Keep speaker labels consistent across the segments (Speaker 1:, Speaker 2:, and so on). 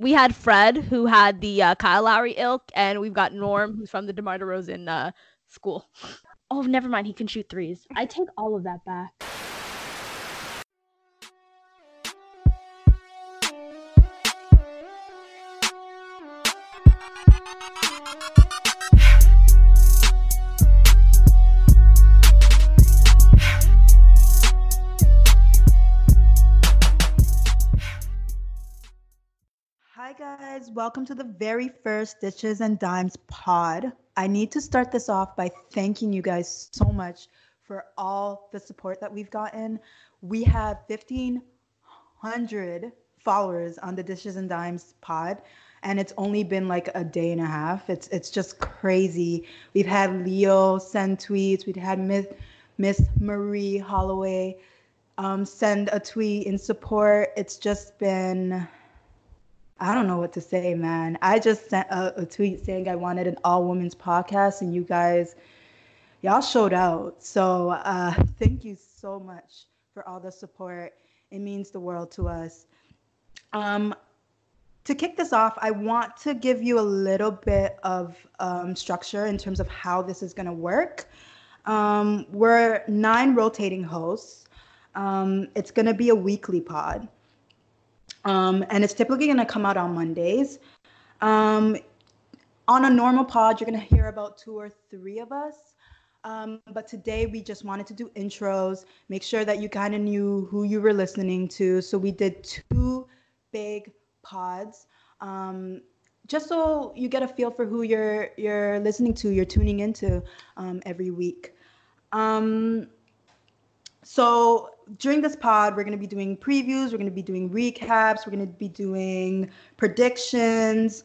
Speaker 1: We had Fred, who had the uh, Kyle Lowry ilk, and we've got Norm, who's from the DeMar DeRozan uh, school. Oh, never mind. He can shoot threes. I take all of that back.
Speaker 2: Welcome to the very first Dishes and Dimes pod. I need to start this off by thanking you guys so much for all the support that we've gotten. We have 1,500 followers on the Dishes and Dimes pod, and it's only been like a day and a half. It's it's just crazy. We've had Leo send tweets. We've had Miss Miss Marie Holloway um, send a tweet in support. It's just been I don't know what to say, man. I just sent a, a tweet saying I wanted an all women's podcast, and you guys, y'all showed out. So uh, thank you so much for all the support. It means the world to us. Um, to kick this off, I want to give you a little bit of um, structure in terms of how this is going to work. Um, we're nine rotating hosts. Um, it's going to be a weekly pod. Um, and it's typically going to come out on Mondays. Um, on a normal pod, you're going to hear about two or three of us. Um, but today we just wanted to do intros, make sure that you kind of knew who you were listening to. So we did two big pods, um, just so you get a feel for who you're you're listening to, you're tuning into um, every week. Um, so during this pod, we're going to be doing previews, we're going to be doing recaps, we're going to be doing predictions,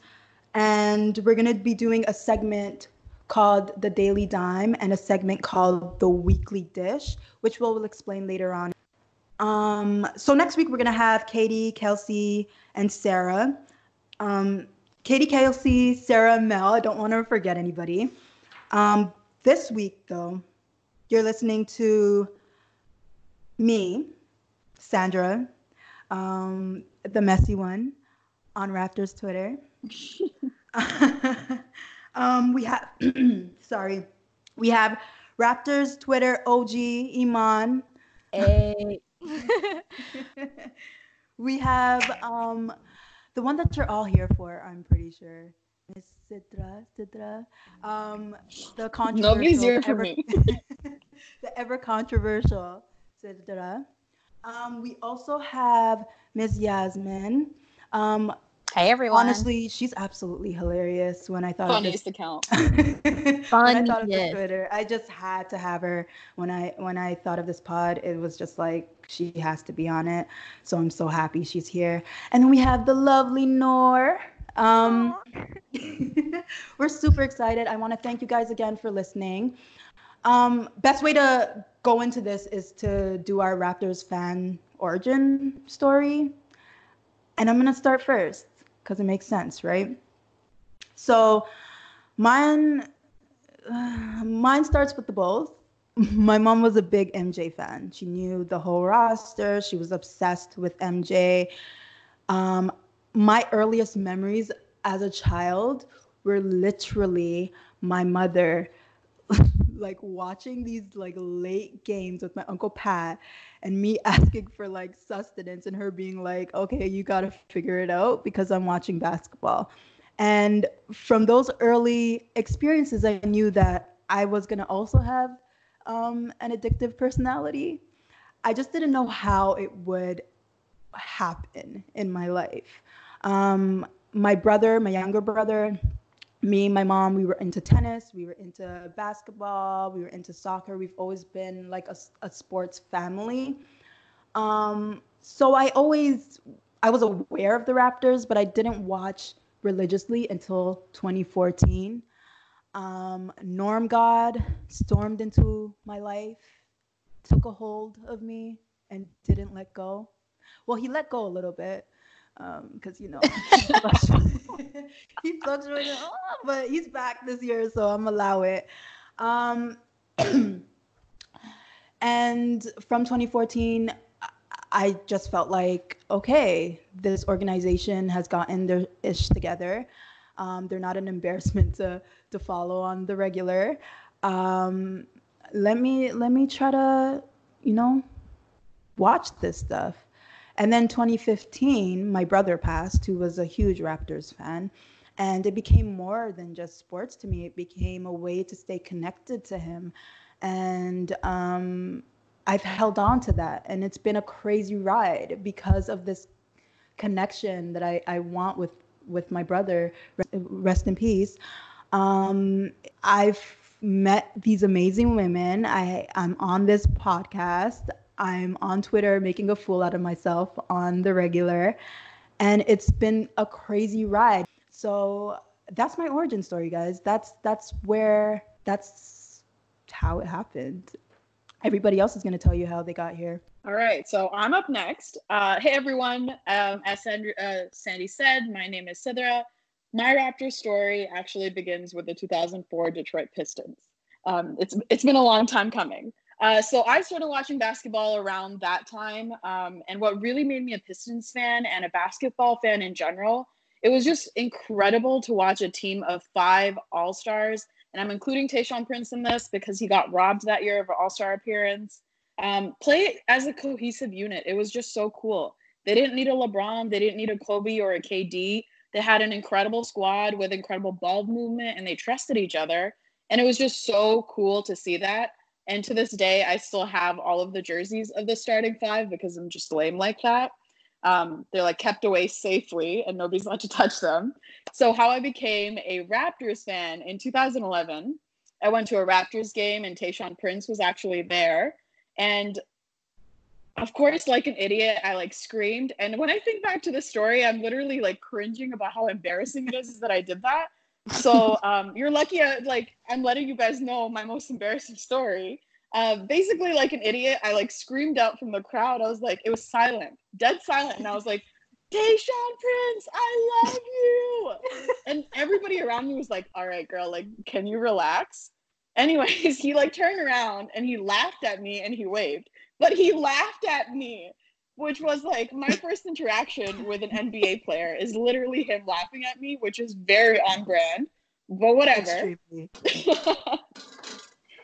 Speaker 2: and we're going to be doing a segment called The Daily Dime and a segment called The Weekly Dish, which we'll, explain later on. Um, so next week, we're going to have Katie, Kelsey, and Sarah. Um, Katie, Kelsey, Sarah, Mel. I don't want to forget anybody. Um, this week, though, you're listening to me, Sandra, um, the messy one, on Raptors Twitter. um, we have, sorry, we have Raptors Twitter OG Iman.
Speaker 1: Hey.
Speaker 2: we have um, the one that you're all here for. I'm pretty sure. Miss Sidra, Sidra, um, the controversial.
Speaker 3: Nobody's here for me.
Speaker 2: the ever controversial Sidra. Um, we also have Ms. Yasmin. Um,
Speaker 3: Hey everyone.
Speaker 2: honestly, she's absolutely hilarious. When I thought
Speaker 3: funniest
Speaker 2: of
Speaker 3: account.
Speaker 2: this, when I thought of this Twitter, I just had to have her. When I when I thought of this pod, it was just like she has to be on it. So I'm so happy she's here. And then we have the lovely Noor. Um, we're super excited. I want to thank you guys again for listening. Um, best way to go into this is to do our Raptors fan origin story. And I'm going to start first because it makes sense, right? So mine uh, mine starts with the Bulls. My mom was a big MJ fan. She knew the whole roster. She was obsessed with MJ. Um, my earliest memories as a child were literally my mother like watching these like late games with my uncle Pat and me asking for like sustenance and her being like, "Okay, you got to figure it out because I'm watching basketball." And from those early experiences, I knew that I was going to also have um, an addictive personality. I just didn't know how it would happen in my life. Um, my brother, my younger brother, me and my mom, we were into tennis, we were into basketball, we were into soccer. We've always been like a, a sports family. Um, so I always, I was aware of the Raptors, but I didn't watch religiously until 2014. Um, Norm God stormed into my life, took a hold of me, and didn't let go. Well, he let go a little bit because um, you know he fluctuated, oh, but he's back this year, so I'm allow it. Um, and from 2014, I just felt like, okay, this organization has gotten their ish together. Um, they're not an embarrassment to to follow on the regular. Um, let me let me try to, you know, watch this stuff. And then 2015, my brother passed, who was a huge Raptors fan. And it became more than just sports to me. It became a way to stay connected to him. And um, I've held on to that. And it's been a crazy ride because of this connection that I, I want with, with my brother. Rest in peace. Um, I've met these amazing women. I, I'm on this podcast. I'm on Twitter making a fool out of myself on the regular. And it's been a crazy ride. So that's my origin story, guys. That's that's where that's how it happened. Everybody else is going to tell you how they got here.
Speaker 3: All right, so I'm up next. Uh, hey everyone, um, as uh, Sandy said, my name is Sidra. My Raptor story actually begins with the 2004 Detroit Pistons. Um, it's it's been a long time coming. Uh, so I started watching basketball around that time. Um, and what really made me a Pistons fan and a basketball fan in general, it was just incredible to watch a team of five All Stars. And I'm including Tayshaun Prince in this because he got robbed that year of an All Star appearance. Um, play as a cohesive unit. It was just so cool. They didn't need a LeBron, they didn't need a Kobe or a KD. They had an incredible squad with incredible ball movement and they trusted each other. And it was just so cool to see that. And to this day, I still have all of the jerseys of the starting five because I'm just lame like that. Um, they're like kept away safely and nobody's allowed to touch them. So, how I became a Raptors fan in 2011, I went to a Raptors game and Tayshaun Prince was actually there. And of course, like an idiot, I like screamed. And when I think back to the story, I'm literally like cringing about how embarrassing it is that I did that so um, you're lucky. I, like I'm letting you guys know my most embarrassing story. Uh, basically, like an idiot, I like screamed out from the crowd. I was like, it was silent, dead silent, and I was like, Tayshaun Prince, I love you. and everybody around me was like, all right, girl, like, can you relax? Anyways, he like turned around and he laughed at me and he waved, but he laughed at me which was like my first interaction with an NBA player is literally him laughing at me, which is very on brand, but whatever.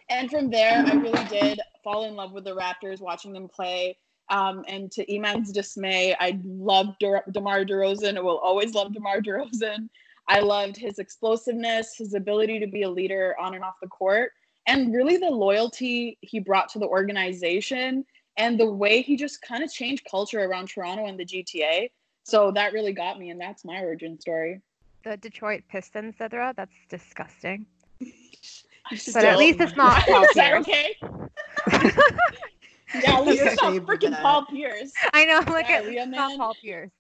Speaker 3: and from there, I really did fall in love with the Raptors, watching them play. Um, and to Iman's dismay, I loved De- DeMar DeRozan. I will always love DeMar DeRozan. I loved his explosiveness, his ability to be a leader on and off the court, and really the loyalty he brought to the organization and the way he just kind of changed culture around Toronto and the GTA. So that really got me, and that's my origin story.
Speaker 4: The Detroit Pistons, Sidra, that's disgusting. but at least it's not Paul Pierce.
Speaker 3: okay? yeah, at least it's not freaking uh, Paul Pierce.
Speaker 4: I know, like yeah, it's not Paul Pierce.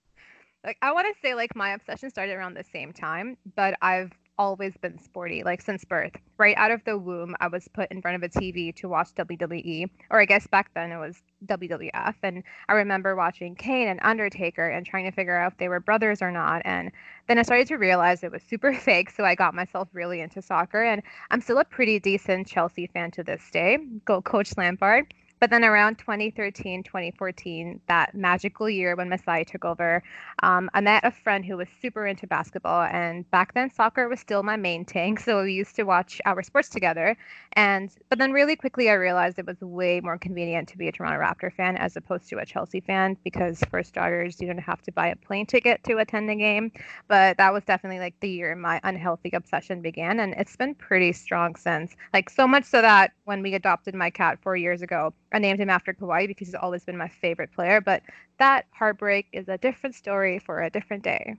Speaker 4: Like I want to say, like my obsession started around the same time, but I've always been sporty, like since birth. Right out of the womb, I was put in front of a TV to watch WWE, or I guess back then it was WWF. And I remember watching Kane and Undertaker and trying to figure out if they were brothers or not. And then I started to realize it was super fake. So I got myself really into soccer. And I'm still a pretty decent Chelsea fan to this day. Go Coach Lampard. But then around 2013, 2014, that magical year when Masai took over, um, I met a friend who was super into basketball. And back then, soccer was still my main thing. So we used to watch our sports together. And but then really quickly, I realized it was way more convenient to be a Toronto Raptor fan as opposed to a Chelsea fan because for starters, you don't have to buy a plane ticket to attend a game. But that was definitely like the year my unhealthy obsession began. And it's been pretty strong since. Like so much so that when we adopted my cat four years ago, I named him after Kawhi because he's always been my favorite player. But that heartbreak is a different story for a different day.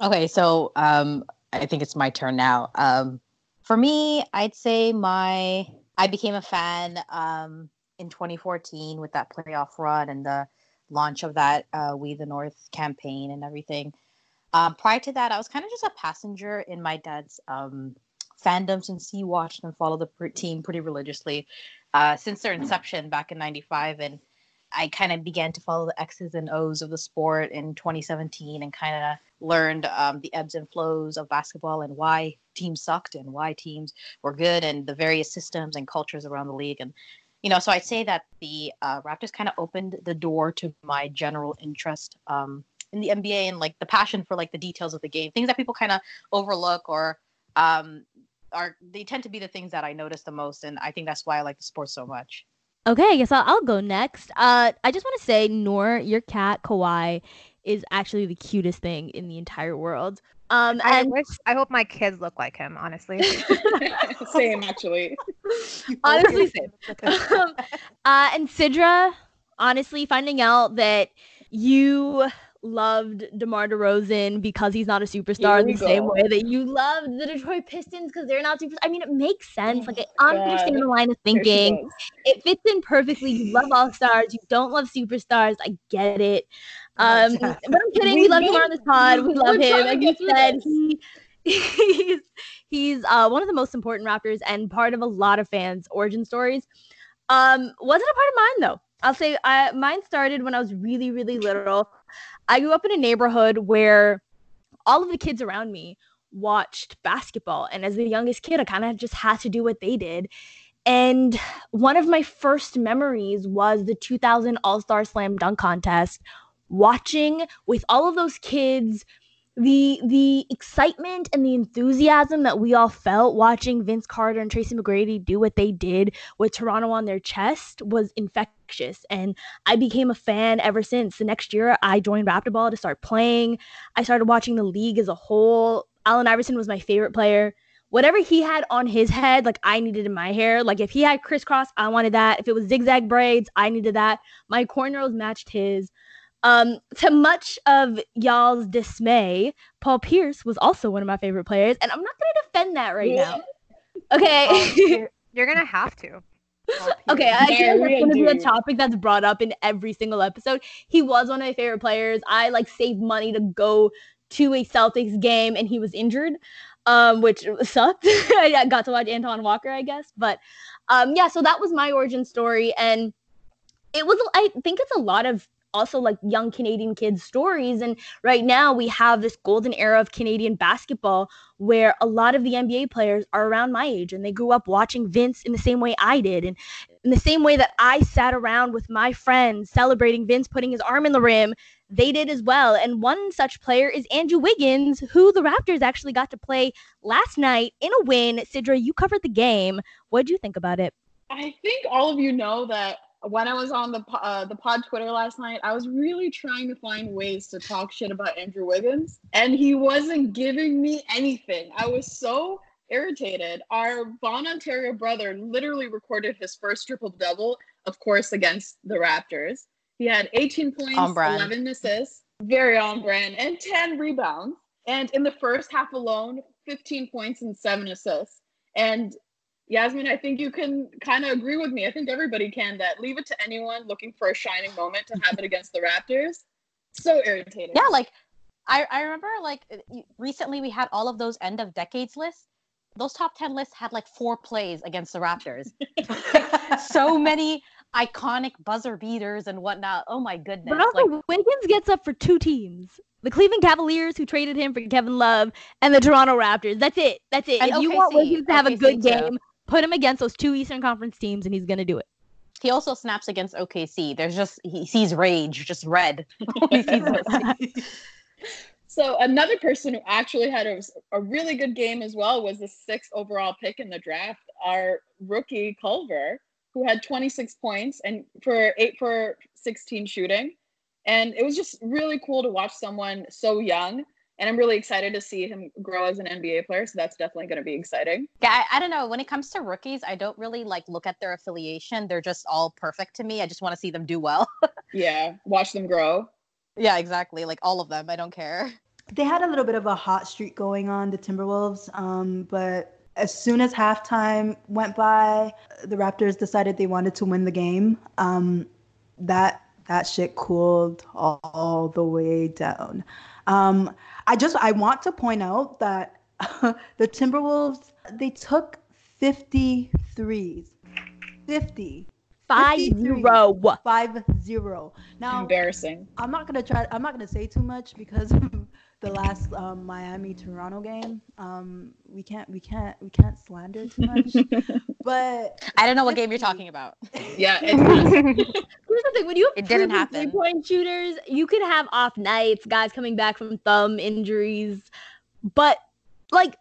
Speaker 5: Okay, so um, I think it's my turn now. Um, for me, I'd say my I became a fan um, in 2014 with that playoff run and the launch of that uh, We the North campaign and everything. Um, prior to that, I was kind of just a passenger in my dad's um, fandom since he watched and followed the team pretty religiously uh, since their inception back in 95. And I kind of began to follow the X's and O's of the sport in 2017 and kind of learned um, the ebbs and flows of basketball and why teams sucked and why teams were good and the various systems and cultures around the league. And, you know, so I'd say that the uh, Raptors kind of opened the door to my general interest um, in the NBA and like the passion for like the details of the game, things that people kind of overlook or um, are they tend to be the things that I notice the most. And I think that's why I like the sport so much.
Speaker 1: Okay, I guess I'll, I'll go next. Uh, I just want to say, Noor, your cat Kawhi is actually the cutest thing in the entire world. Um,
Speaker 4: I wish, I hope my kids look like him. Honestly,
Speaker 3: same actually.
Speaker 1: honestly, same. um, uh, and Sidra, honestly, finding out that you loved DeMar DeRozan because he's not a superstar the go. same way that you loved the Detroit Pistons because they're not super. I mean, it makes sense. Like I understand the line of thinking. It fits in perfectly. You love all stars. You don't love superstars. I get it. Um, but I'm kidding. We, we love him on this pod. We love him. Like you said, he he's he's uh, one of the most important Raptors and part of a lot of fans' origin stories. Um, wasn't a part of mine though. I'll say I, mine started when I was really, really little. I grew up in a neighborhood where all of the kids around me watched basketball. And as the youngest kid, I kind of just had to do what they did. And one of my first memories was the 2000 All Star Slam Dunk Contest, watching with all of those kids the the excitement and the enthusiasm that we all felt watching Vince Carter and Tracy McGrady do what they did with Toronto on their chest was infectious and I became a fan ever since. The next year I joined Raptor Ball to start playing. I started watching the league as a whole. Allen Iverson was my favorite player. Whatever he had on his head, like I needed in my hair. Like if he had crisscross, I wanted that. If it was zigzag braids, I needed that. My cornrows matched his. Um, to much of y'all's dismay, Paul Pierce was also one of my favorite players, and I'm not going to defend that right yeah. now. Okay,
Speaker 4: you're gonna have to.
Speaker 1: okay, I feel like that's gonna be a topic that's brought up in every single episode. He was one of my favorite players. I like saved money to go to a Celtics game, and he was injured, um, which sucked. I got to watch Antoine Walker, I guess, but um, yeah. So that was my origin story, and it was. I think it's a lot of also like young Canadian kids' stories. And right now we have this golden era of Canadian basketball where a lot of the NBA players are around my age and they grew up watching Vince in the same way I did. And in the same way that I sat around with my friends celebrating Vince putting his arm in the rim, they did as well. And one such player is Andrew Wiggins, who the Raptors actually got to play last night in a win. Sidra, you covered the game. What did you think about it?
Speaker 3: I think all of you know that when I was on the uh, the pod Twitter last night, I was really trying to find ways to talk shit about Andrew Wiggins, and he wasn't giving me anything. I was so irritated. Our Bon Ontario brother literally recorded his first triple double, of course, against the Raptors. He had 18 points, 11 assists, very on brand, and 10 rebounds. And in the first half alone, 15 points and seven assists. And Yasmin, I think you can kind of agree with me. I think everybody can that leave it to anyone looking for a shining moment to have it against the Raptors. So irritating.
Speaker 5: Yeah, like I, I remember like uh, recently we had all of those end of decades lists. Those top 10 lists had like four plays against the Raptors. so many iconic buzzer beaters and whatnot. Oh my goodness.
Speaker 1: But also, like, Wiggins gets up for two teams the Cleveland Cavaliers who traded him for Kevin Love and the Toronto Raptors. That's it. That's it. And if OKC, you want Wiggins to have OKC a good too. game, put him against those two Eastern Conference teams, and he's gonna do it.
Speaker 5: He also snaps against OKC. There's just he sees rage, just red.
Speaker 3: so another person who actually had a, a really good game as well was the sixth overall pick in the draft, our rookie Culver, who had 26 points and for eight for 16 shooting. And it was just really cool to watch someone so young and I'm really excited to see him grow as an NBA player. So that's definitely going to be exciting.
Speaker 5: Yeah, I, I, don't know. When it comes to rookies, I don't really like look at their affiliation. They're just all perfect to me. I just want to see them do well.
Speaker 3: yeah, watch them grow.
Speaker 5: Yeah, exactly. Like all of them. I don't care.
Speaker 2: They had a little bit of a hot streak going on, the Timberwolves, um, but as soon as halftime went by, the Raptors decided they wanted to win the game. Um, that that shit cooled all, all the way down. Um, I just I want to point out that the Timberwolves they took 50 threes. 50.
Speaker 1: Five zero.
Speaker 2: Five zero. Now
Speaker 3: embarrassing.
Speaker 2: I'm not gonna try. I'm not gonna say too much because the last um, Miami Toronto game. Um, we can't we can't we can't slander too much. but
Speaker 5: I don't know what game you're talking about.
Speaker 3: Yeah,
Speaker 1: Here's the thing: when you
Speaker 5: it didn't happen.
Speaker 1: Three point shooters, you could have off nights, guys coming back from thumb injuries, but like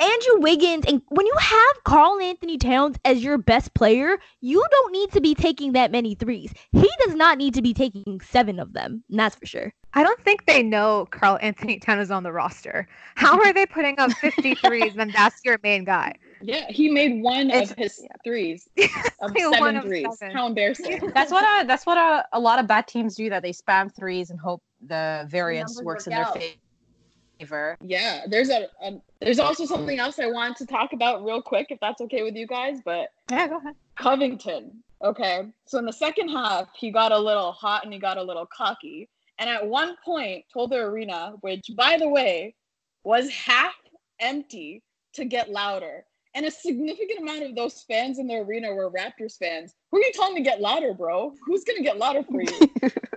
Speaker 1: Andrew Wiggins, and when you have Karl-Anthony Towns as your best player, you don't need to be taking that many threes. He does not need to be taking seven of them. that's for sure.
Speaker 4: I don't think they know Karl-Anthony Towns is on the roster. How are they putting up 53s when that's your main guy?
Speaker 3: Yeah, he made one it's, of his yeah. threes. Of seven of threes. Seven. How embarrassing.
Speaker 5: That's what a, that's what a, a lot of bad teams do that they spam threes and hope the variance the works work in out. their favor
Speaker 3: favor. Yeah, there's a, a, there's also something else I want to talk about real quick, if that's okay with you guys. But
Speaker 5: yeah, go ahead.
Speaker 3: Covington. Okay, so in the second half, he got a little hot and he got a little cocky, and at one point told the arena, which by the way was half empty, to get louder. And a significant amount of those fans in the arena were Raptors fans. Who are you telling to get louder, bro? Who's gonna get louder for you?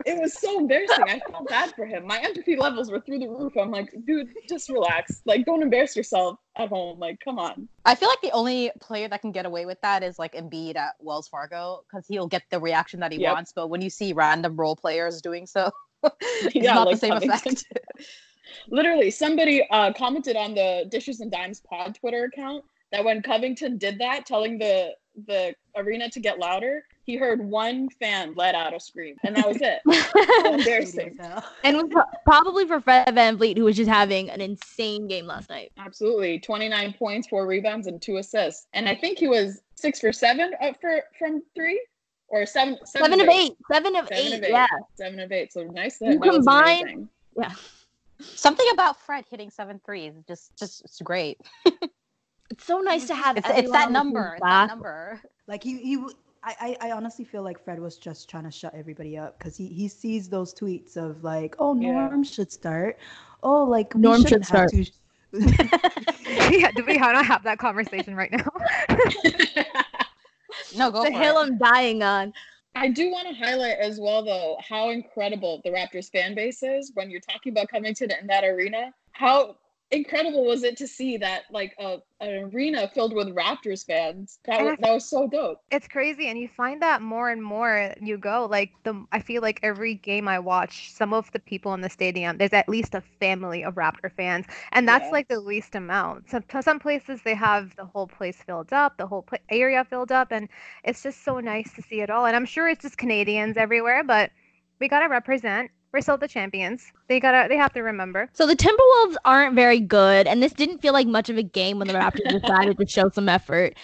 Speaker 3: it was so embarrassing. I felt bad for him. My empathy levels were through the roof. I'm like, dude, just relax. Like, don't embarrass yourself at home. Like, come on.
Speaker 5: I feel like the only player that can get away with that is like Embiid at Wells Fargo because he'll get the reaction that he yep. wants. But when you see random role players doing so, it's yeah, not like the same effect.
Speaker 3: Literally, somebody uh, commented on the Dishes and Dimes Pod Twitter account that when Covington did that, telling the the arena to get louder, he heard one fan let out a scream, and that was it. embarrassing.
Speaker 1: and it was probably for Fred Van VanVleet, who was just having an insane game last night.
Speaker 3: Absolutely, 29 points, four rebounds, and two assists. And I think he was six for seven uh, for from three or seven,
Speaker 1: seven, seven of eight. eight. Seven of
Speaker 3: seven
Speaker 1: eight.
Speaker 3: Of eight.
Speaker 1: Yeah,
Speaker 3: seven of eight. So nice.
Speaker 1: You combine. Yeah.
Speaker 5: Something about Fred hitting seven threes, just just it's great.
Speaker 1: It's so nice to have.
Speaker 5: It's, it's that number. It's that number.
Speaker 2: Like he, he, I, I honestly feel like Fred was just trying to shut everybody up because he, he sees those tweets of like, oh, Norm yeah. should start. Oh, like
Speaker 1: Norm should start. To...
Speaker 4: yeah, do we have not have that conversation right now?
Speaker 5: no, go
Speaker 1: the hill it. I'm dying on.
Speaker 3: I do want to highlight as well, though, how incredible the Raptors fan base is when you're talking about Covington in that arena. How incredible was it to see that like a, an arena filled with Raptors fans? That was, that was so dope.
Speaker 4: It's crazy, and you find that more and more you go. Like the, I feel like every game I watch, some of the people in the stadium, there's at least a family of Raptor fans, and that's yeah. like the least amount. Some some places they have the whole place filled up, the whole area filled up, and it's just so nice to see it all. And I'm sure it's just Canadians everywhere, but we gotta represent we're still the champions. They gotta they have to remember.
Speaker 1: So the Timberwolves aren't very good, and this didn't feel like much of a game when the Raptors decided to show some effort.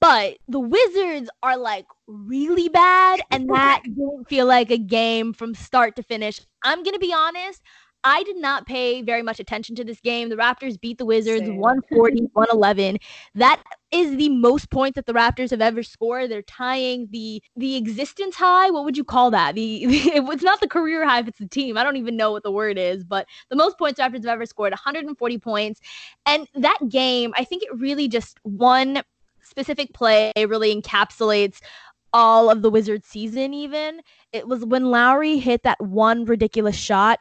Speaker 1: But the Wizards are like really bad, and that didn't feel like a game from start to finish. I'm gonna be honest. I did not pay very much attention to this game. The Raptors beat the Wizards 140 111. That is the most points that the Raptors have ever scored. They're tying the the existence high. What would you call that? The, the it's not the career high if it's the team. I don't even know what the word is, but the most points Raptors have ever scored 140 points. And that game, I think it really just one specific play really encapsulates all of the Wizards season even. It was when Lowry hit that one ridiculous shot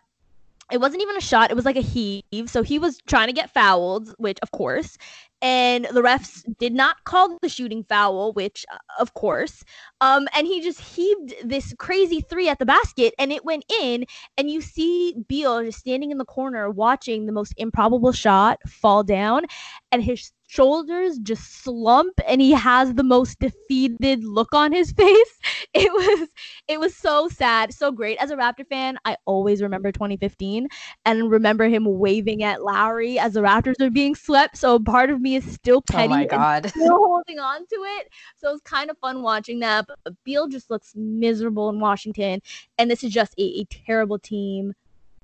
Speaker 1: it wasn't even a shot, it was like a heave. So he was trying to get fouled, which of course, and the refs did not call the shooting foul, which uh, of course. Um, and he just heaved this crazy three at the basket and it went in. And you see Beal just standing in the corner watching the most improbable shot fall down, and his shoulders just slump and he has the most defeated look on his face. It was it was so sad, so great. As a Raptor fan, I always remember 2015 and remember him waving at Lowry as the Raptors are being swept. So part of me is still oh petty oh my God. and still holding on to it. So it's kind of fun watching that. But Beal just looks miserable in Washington. And this is just a, a terrible team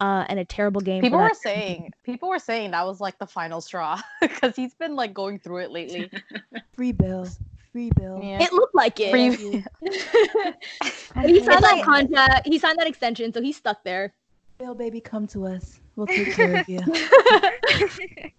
Speaker 1: uh, and a terrible game.
Speaker 5: People were saying, people were saying that was like the final straw because he's been like going through it lately.
Speaker 2: Free Beal, Free Beal.
Speaker 1: Yeah. It looked like it.
Speaker 5: Free.
Speaker 1: he signed that contract. He signed that extension, so he's stuck there.
Speaker 2: Beal, baby, come to us. We'll take care of you.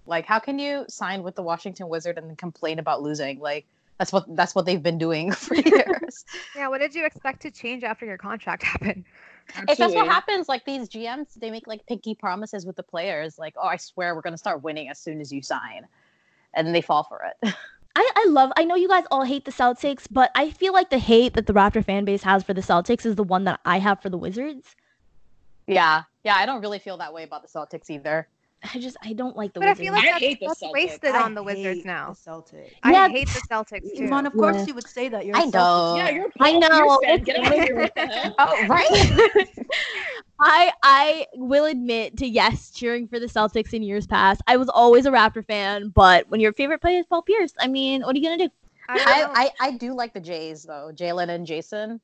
Speaker 5: like, how can you sign with the Washington Wizard and then complain about losing? Like, that's what that's what they've been doing for years.
Speaker 4: yeah. What did you expect to change after your contract happened?
Speaker 5: Absolutely. If that's what happens, like these GMs, they make like pinky promises with the players, like, "Oh, I swear we're gonna start winning as soon as you sign," and they fall for it.
Speaker 1: I, I love I know you guys all hate the Celtics, but I feel like the hate that the Raptor fan base has for the Celtics is the one that I have for the Wizards.
Speaker 5: Yeah. Yeah, I don't really feel that way about the Celtics either.
Speaker 1: I just I don't like the
Speaker 4: but
Speaker 1: Wizards.
Speaker 4: I feel like I that's, that's wasted on the Wizards now.
Speaker 2: The Celtics.
Speaker 4: I yeah. hate the Celtics too.
Speaker 2: Iman, of course yeah. you would say that. You're
Speaker 5: I know.
Speaker 3: Yeah, you're.
Speaker 1: I know.
Speaker 5: oh right.
Speaker 1: I I will admit to yes cheering for the Celtics in years past. I was always a Raptor fan, but when your favorite player is Paul Pierce, I mean, what are you gonna do?
Speaker 5: I, I, I do like the Jays though, Jaylen and Jayson.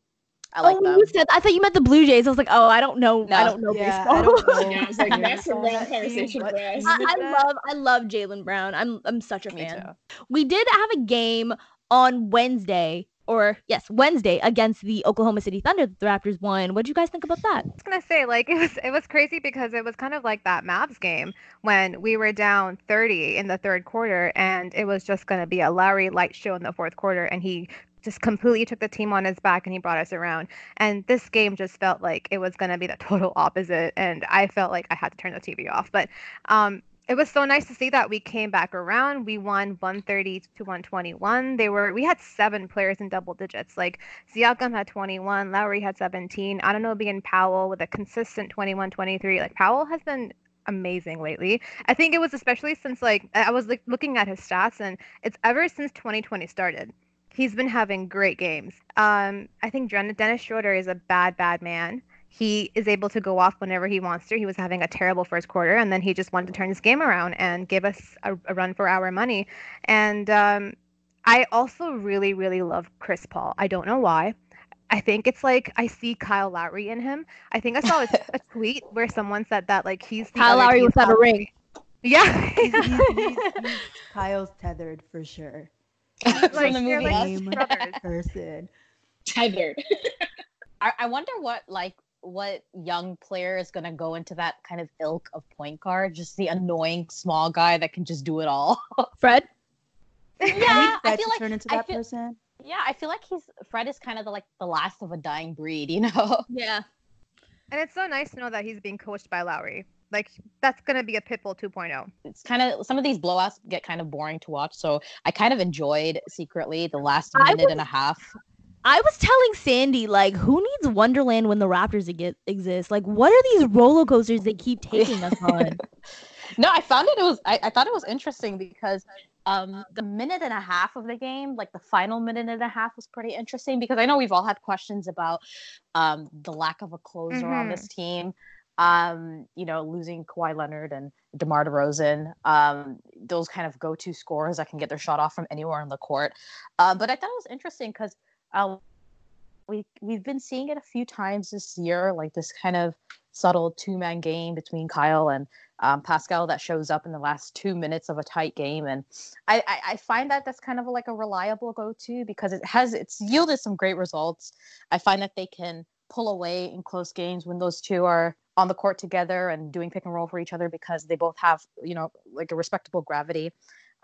Speaker 5: I like oh,
Speaker 1: them. You said, I thought you meant the Blue Jays. I was like, oh, I don't know. No. I don't know yeah, baseball. I, don't know.
Speaker 3: yeah, I was like, that's a long conversation for us.
Speaker 1: I, I love, I love Jaylen Brown. I'm, I'm such a Me fan. Too. We did have a game on Wednesday or yes, Wednesday against the Oklahoma City Thunder. The Raptors won. What did you guys think about that?
Speaker 4: I was gonna say like it was it was crazy because it was kind of like that Mavs game when we were down 30 in the third quarter and it was just gonna be a Lowry light show in the fourth quarter and he just completely took the team on his back and he brought us around. And this game just felt like it was going to be the total opposite. And I felt like I had to turn the TV off. But um, it was so nice to see that we came back around. We won 130 to 121. They were we had seven players in double digits. Like Siakam had 21, Lowry had 17. Anunoby and Powell with a consistent 21, 23. Like Powell has been amazing lately. I think it was especially since like I was like looking at his stats and it's ever since 2020 started he's been having great games. Um, I think Dennis Schroeder is a bad, bad man. He is able to go off whenever he wants to. He was having a terrible first quarter, and then he just wanted to turn his game around and give us a, a run for our money. And um, I also really, really love Chris Paul. I don't know why. I think it's like I see Kyle Lowry in him. I think I saw a, a tweet where someone said that like he's
Speaker 1: Kyle Lowry without a ring.
Speaker 4: Yeah,
Speaker 2: he's, he's, he's, Kyle's tethered for sure.
Speaker 5: From the movie
Speaker 2: like person.
Speaker 3: Tethered.
Speaker 5: I, I wonder what like what young player is going to go into that kind of ilk of point guard, just the annoying small guy that can just do it all.
Speaker 1: Fred?
Speaker 5: Yeah,
Speaker 2: I, I feel like turn into that
Speaker 5: feel,
Speaker 2: person.
Speaker 5: Yeah, I feel like he's Fred is kind of the, like the last of a dying breed, you know.
Speaker 1: Yeah.
Speaker 4: And it's so nice to know that he's being coached by Lowry. Like that's gonna be a Pitbull 2.0.
Speaker 5: It's kind of some of these blowouts get kind of boring to watch, so I kind of enjoyed secretly the last minute was, and a half.
Speaker 1: I was telling Sandy like, who needs Wonderland when the Raptors exist? Like, what are these roller coasters they keep taking us on?
Speaker 5: no, I found it. It was I, I thought it was interesting because um the minute and a half of the game like the final minute and a half was pretty interesting because i know we've all had questions about um the lack of a closer mm-hmm. on this team um, you know, losing Kawhi Leonard and DeMar DeRozan, um, those kind of go-to scorers that can get their shot off from anywhere on the court. Uh, but I thought it was interesting because uh, we we've been seeing it a few times this year, like this kind of subtle two-man game between Kyle and um, Pascal that shows up in the last two minutes of a tight game, and I, I, I find that that's kind of like a reliable go-to because it has it's yielded some great results. I find that they can pull away in close games when those two are on the court together and doing pick and roll for each other because they both have you know like a respectable gravity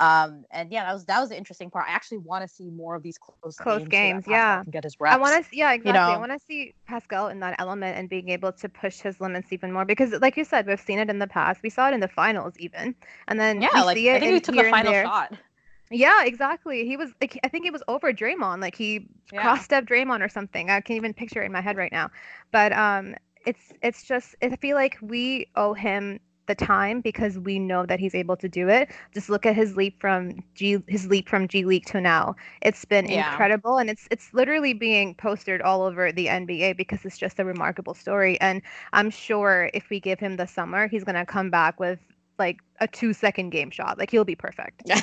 Speaker 5: um and yeah that was that was the interesting part i actually want to see more of these close
Speaker 4: close
Speaker 5: games,
Speaker 4: games so yeah
Speaker 5: get his reps.
Speaker 4: i want to see. yeah exactly you know? i want to see pascal in that element and being able to push his limits even more because like you said we've seen it in the past we saw it in the finals even and then
Speaker 5: yeah like
Speaker 4: see it
Speaker 5: i think we took a final shot
Speaker 4: yeah, exactly. He was like I think it was over Draymond. Like he yeah. cross stepped Draymond or something. I can't even picture it in my head right now. But um it's it's just I feel like we owe him the time because we know that he's able to do it. Just look at his leap from G his leap from G League to now. It's been yeah. incredible and it's it's literally being posted all over the NBA because it's just a remarkable story and I'm sure if we give him the summer, he's going to come back with like a 2 second game shot. Like he'll be perfect.
Speaker 5: yeah,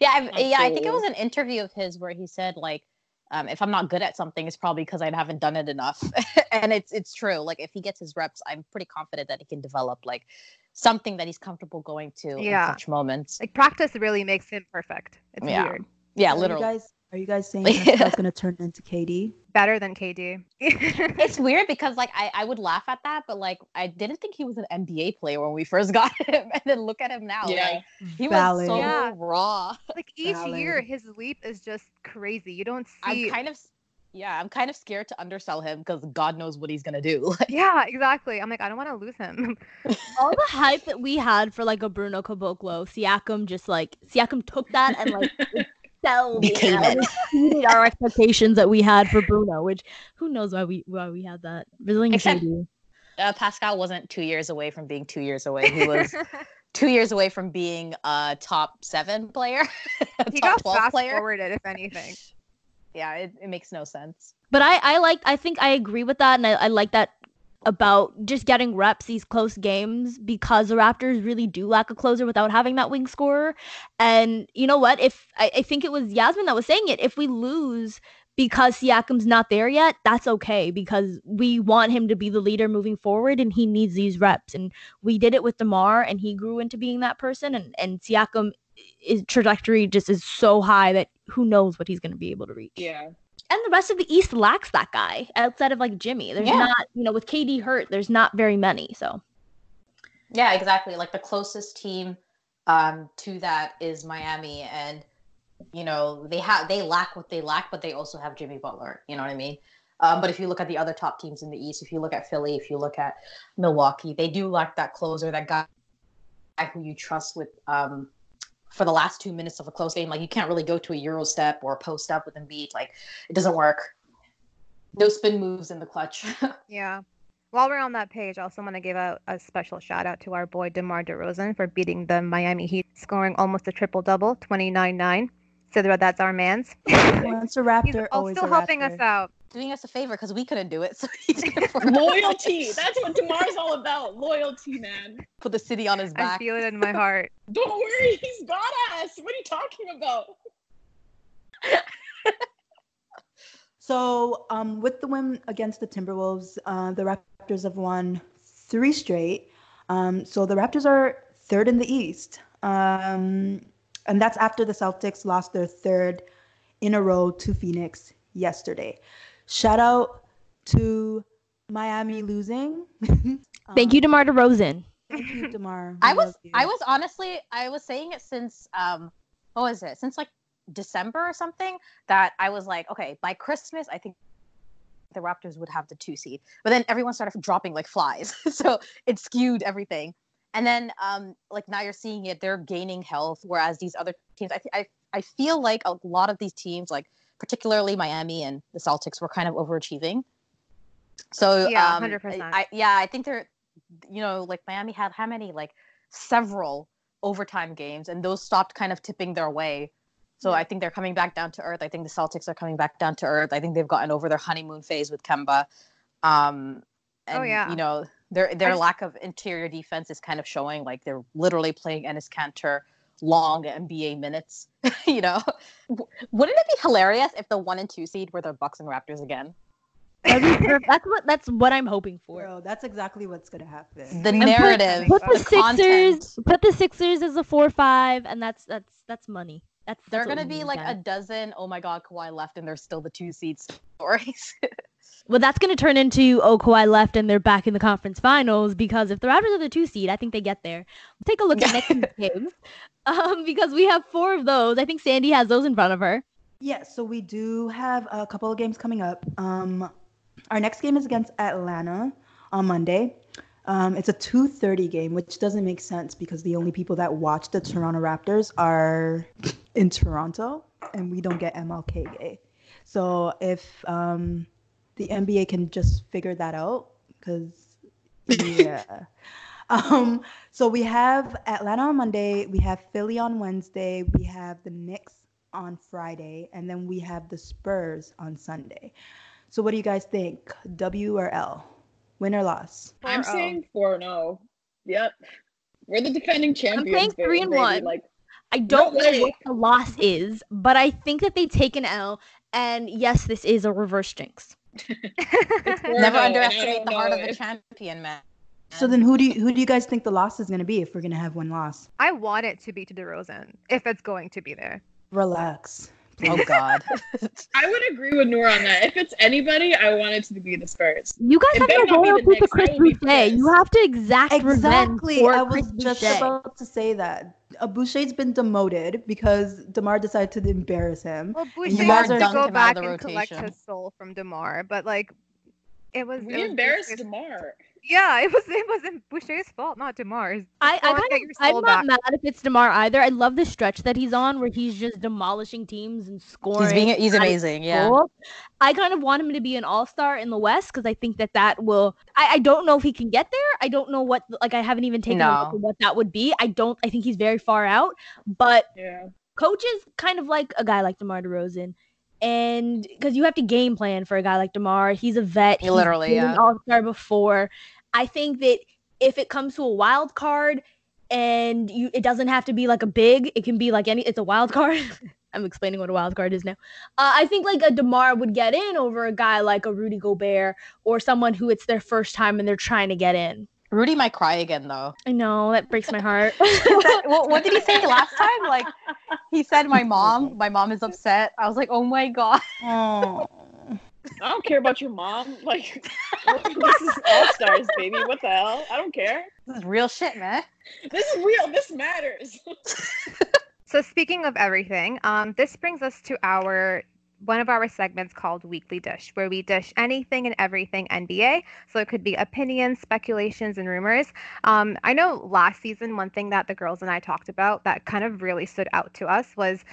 Speaker 5: I, yeah, I think it was an interview of his where he said like um, if I'm not good at something, it's probably because I haven't done it enough. and it's it's true. Like if he gets his reps, I'm pretty confident that he can develop like something that he's comfortable going to yeah. in such moments.
Speaker 4: Like practice really makes him perfect. It's
Speaker 5: yeah.
Speaker 4: weird.
Speaker 5: Yeah, so literally.
Speaker 2: You guys Are you guys saying that's going to turn into KD?
Speaker 4: Better than KD.
Speaker 5: it's weird because like I, I would laugh at that, but like I didn't think he was an NBA player when we first got him, and then look at him now. Yeah. Like, he Valid. was so yeah. raw.
Speaker 4: Like each Valid. year, his leap is just crazy. You don't see.
Speaker 5: I'm kind of yeah, I'm kind of scared to undersell him because God knows what he's gonna do.
Speaker 4: yeah, exactly. I'm like, I don't want to lose him.
Speaker 1: All the hype that we had for like a Bruno Caboclo, Siakam just like Siakam took that and like excelled. Became it. exceeded our expectations that we had for Bruno, which who knows why we why we had that. Brazilian Except,
Speaker 5: uh, Pascal wasn't two years away from being two years away. He was two years away from being a top seven player.
Speaker 4: he got fast player. forwarded, if anything.
Speaker 5: Yeah, it, it makes no sense.
Speaker 1: But I, I like I think I agree with that and I, I like that about just getting reps these close games because the Raptors really do lack a closer without having that wing scorer. And you know what? If I, I think it was Yasmin that was saying it, if we lose because Siakam's not there yet, that's okay because we want him to be the leader moving forward and he needs these reps. And we did it with DeMar and he grew into being that person and, and Siakam is trajectory just is so high that who knows what he's going to be able to reach.
Speaker 3: Yeah
Speaker 1: and the rest of the East lacks that guy outside of like Jimmy. There's yeah. not, you know, with KD hurt, there's not very many. So,
Speaker 5: yeah, exactly. Like the closest team um, to that is Miami, and you know they have they lack what they lack, but they also have Jimmy Butler. You know what I mean? Um, but if you look at the other top teams in the East, if you look at Philly, if you look at Milwaukee, they do lack that closer, that guy who you trust with um, for the last two minutes of a close game. Like you can't really go to a euro step or a post up with Embiid. Like it doesn't work. No spin moves in the clutch.
Speaker 4: yeah. While we're on that page, I also want to give out a special shout out to our boy DeMar DeRozan for beating the Miami Heat, scoring almost a triple double, 29 9. Sidra, that's our man's.
Speaker 2: Once a Raptor, He's
Speaker 4: always still helping
Speaker 2: raptor.
Speaker 4: us out
Speaker 5: doing us a favor because we couldn't do it. So
Speaker 3: loyalty. That's what DeMar's all about. Loyalty, man.
Speaker 5: Put the city on his back.
Speaker 4: I feel it in my heart.
Speaker 3: Don't worry, he's got us. What are you talking about?
Speaker 2: so, um, with the win against the Timberwolves, uh, the Raptors have won three straight. Um, so the Raptors are third in the East. Um, and that's after the Celtics lost their third in a row to Phoenix yesterday. Shout out to Miami losing.
Speaker 1: Thank you, DeMar DeRozan.
Speaker 2: Thank you, DeMar.
Speaker 5: I was I was honestly I was saying it since um what was it? Since like December or something that I was like, okay, by Christmas I think the Raptors would have the two seed. But then everyone started dropping like flies. so it skewed everything. And then um like now you're seeing it, they're gaining health, whereas these other teams, I I I feel like a lot of these teams like particularly Miami and the Celtics were kind of overachieving. So
Speaker 4: yeah, um, 100%.
Speaker 5: I, yeah, I think they're, you know, like Miami had how many like several overtime games, and those stopped kind of tipping their way. So I think they're coming back down to earth. I think the Celtics are coming back down to earth. I think they've gotten over their honeymoon phase with Kemba. Um, oh, and, oh yeah. You know their their lack of interior defense is kind of showing. Like they're literally playing Enes Kanter long NBA minutes. you know, wouldn't it be hilarious if the one and two seed were the Bucks and Raptors again?
Speaker 1: that's what that's what I'm hoping for.
Speaker 2: Bro, that's exactly what's gonna happen.
Speaker 5: The narrative,
Speaker 1: put, put the, the, Sixers, content. put the Sixers as a four five, and that's that's that's money. That's,
Speaker 5: they're gonna be like a dozen. Oh my God, Kawhi left, and there's still the two seed stories.
Speaker 1: well, that's gonna turn into oh Kawhi left, and they're back in the conference finals because if the Raptors are the two seed, I think they get there. Take a look at next games um, because we have four of those. I think Sandy has those in front of her.
Speaker 2: Yes, yeah, so we do have a couple of games coming up. Um, our next game is against Atlanta on Monday. Um, it's a 2:30 game, which doesn't make sense because the only people that watch the Toronto Raptors are in Toronto, and we don't get MLK Day. So if um, the NBA can just figure that out, because yeah. Um, so we have Atlanta on Monday, we have Philly on Wednesday, we have the Knicks on Friday, and then we have the Spurs on Sunday. So what do you guys think? W or L? Win or loss?
Speaker 3: I'm saying four and zero. Yep, we're the defending champions.
Speaker 1: I'm saying three and one. Like I don't no know what the loss is, but I think that they take an L. And yes, this is a reverse jinx.
Speaker 5: Never underestimate the heart of a champion, man.
Speaker 2: So then, who do you who do you guys think the loss is going to be if we're going to have one loss?
Speaker 4: I want it to be to DeRozan if it's going to be there.
Speaker 2: Relax.
Speaker 5: Oh God.
Speaker 3: I would agree with Noor on that. If it's anybody, I want it to be the Spurs.
Speaker 1: You guys
Speaker 3: It
Speaker 1: have
Speaker 3: to
Speaker 1: no
Speaker 3: not be the
Speaker 1: loyalty to Chris Boucher. You have to exact revenge
Speaker 2: Exactly.
Speaker 1: for
Speaker 2: I was
Speaker 1: Chris
Speaker 2: just
Speaker 1: Boucher.
Speaker 2: about to say that. Uh, Boucher's been demoted because Demar decided to embarrass him.
Speaker 4: Well,
Speaker 2: you
Speaker 4: Boucher
Speaker 2: guys
Speaker 4: has
Speaker 2: are-
Speaker 4: to go back
Speaker 5: of the
Speaker 4: and collect his soul from Demar, but like, it was.
Speaker 3: We
Speaker 4: it was
Speaker 3: embarrassed Demar.
Speaker 4: Yeah, it was. It wasn't Boucher's fault, not Demar's.
Speaker 1: I, I kind of, I'm
Speaker 4: soul
Speaker 1: not mad if it's Demar either. I love the stretch that he's on where he's just demolishing teams and scoring.
Speaker 5: he's being he's amazing. Yeah.
Speaker 1: control. I kind of want him to be an all star in the West because I think that that will. I, I don't know if he can get there. I don't know what like I haven't even taken a look
Speaker 5: No.
Speaker 1: at what that would be. I don't. I think he's very far out. But
Speaker 3: Yeah.
Speaker 1: coaches kind of like a guy like DeMar DeRozan. And because you have to game plan for a guy like DeMar, he's a vet. He's
Speaker 5: Literally,
Speaker 1: been
Speaker 5: yeah.
Speaker 1: an all-star before. I think that if it comes to a wild card and you it doesn't have to be like a big, it can be like any it's a wild card. I'm explaining what a wild card is now. Uh, I think like a DeMar would get in over a guy like a Rudy Gobert or someone who it's their first time and they're trying to get in.
Speaker 5: Rudy might cry again though.
Speaker 1: I know that breaks my heart.
Speaker 5: what, what did he say last time? Like he said, my mom, my mom is upset. I was like, oh my god.
Speaker 2: Oh.
Speaker 3: I don't care about your mom. Like, this is All Stars, baby. What the hell? I don't care.
Speaker 5: This is real shit, man.
Speaker 3: This is real. This matters.
Speaker 4: So speaking of everything, um, this brings us to our one of our segments called Weekly Dish, where we dish anything and everything NBA. So it could be opinions, speculations, and rumors. Um, I know last season, one thing that the girls and I talked about that kind of really stood out to us was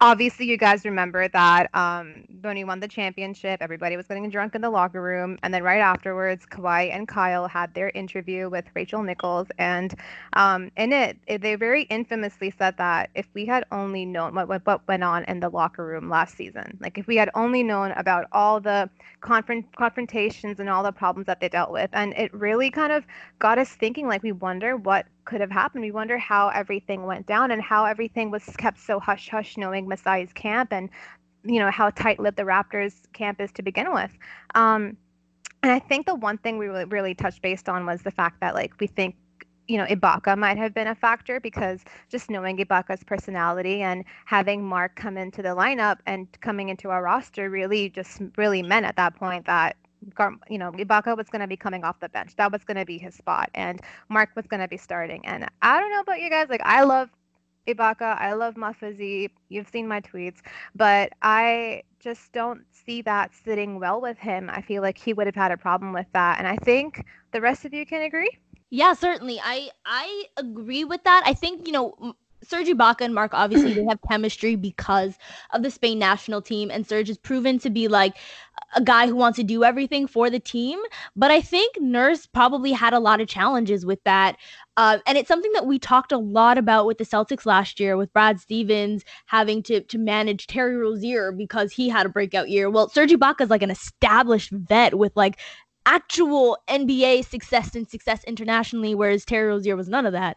Speaker 4: obviously you guys remember that um, won the championship, everybody was getting drunk in the locker room, and then right afterwards, Kawhi and Kyle had their interview with Rachel Nichols, and um, in it, it- they very infamously said that if we had only known what, what what went on in the locker room last season, like if we had only known about all the confront confrontations and all the problems that they dealt with, and it really kind of got us thinking. Like we wonder what could have happened. We wonder how everything went down and how everything was kept so hush hush, knowing Masai's camp and you know how tight-lipped the Raptors camp is to begin with. Um, and I think the one thing we really, really touched based on was the fact that like we think you know Ibaka might have been a factor because just knowing Ibaka's personality and having Mark come into the lineup and coming into our roster really just really meant at that point that Gar- you know Ibaka was going to be coming off the bench. That was going to be his spot, and Mark was going to be starting. And I don't know about you guys, like I love Ibaka, I love Mufasa. You've seen my tweets, but I just don't see that sitting well with him. I feel like he would have had a problem with that, and I think the rest of you can agree.
Speaker 1: Yeah, certainly. I I agree with that. I think you know. Serge Ibaka and Mark obviously they have chemistry because of the Spain national team, and Serge has proven to be like a guy who wants to do everything for the team. But I think Nurse probably had a lot of challenges with that, uh, and it's something that we talked a lot about with the Celtics last year, with Brad Stevens having to to manage Terry Rozier because he had a breakout year. Well, Serge Ibaka is like an established vet with like actual NBA success and success internationally, whereas Terry Rozier was none of that.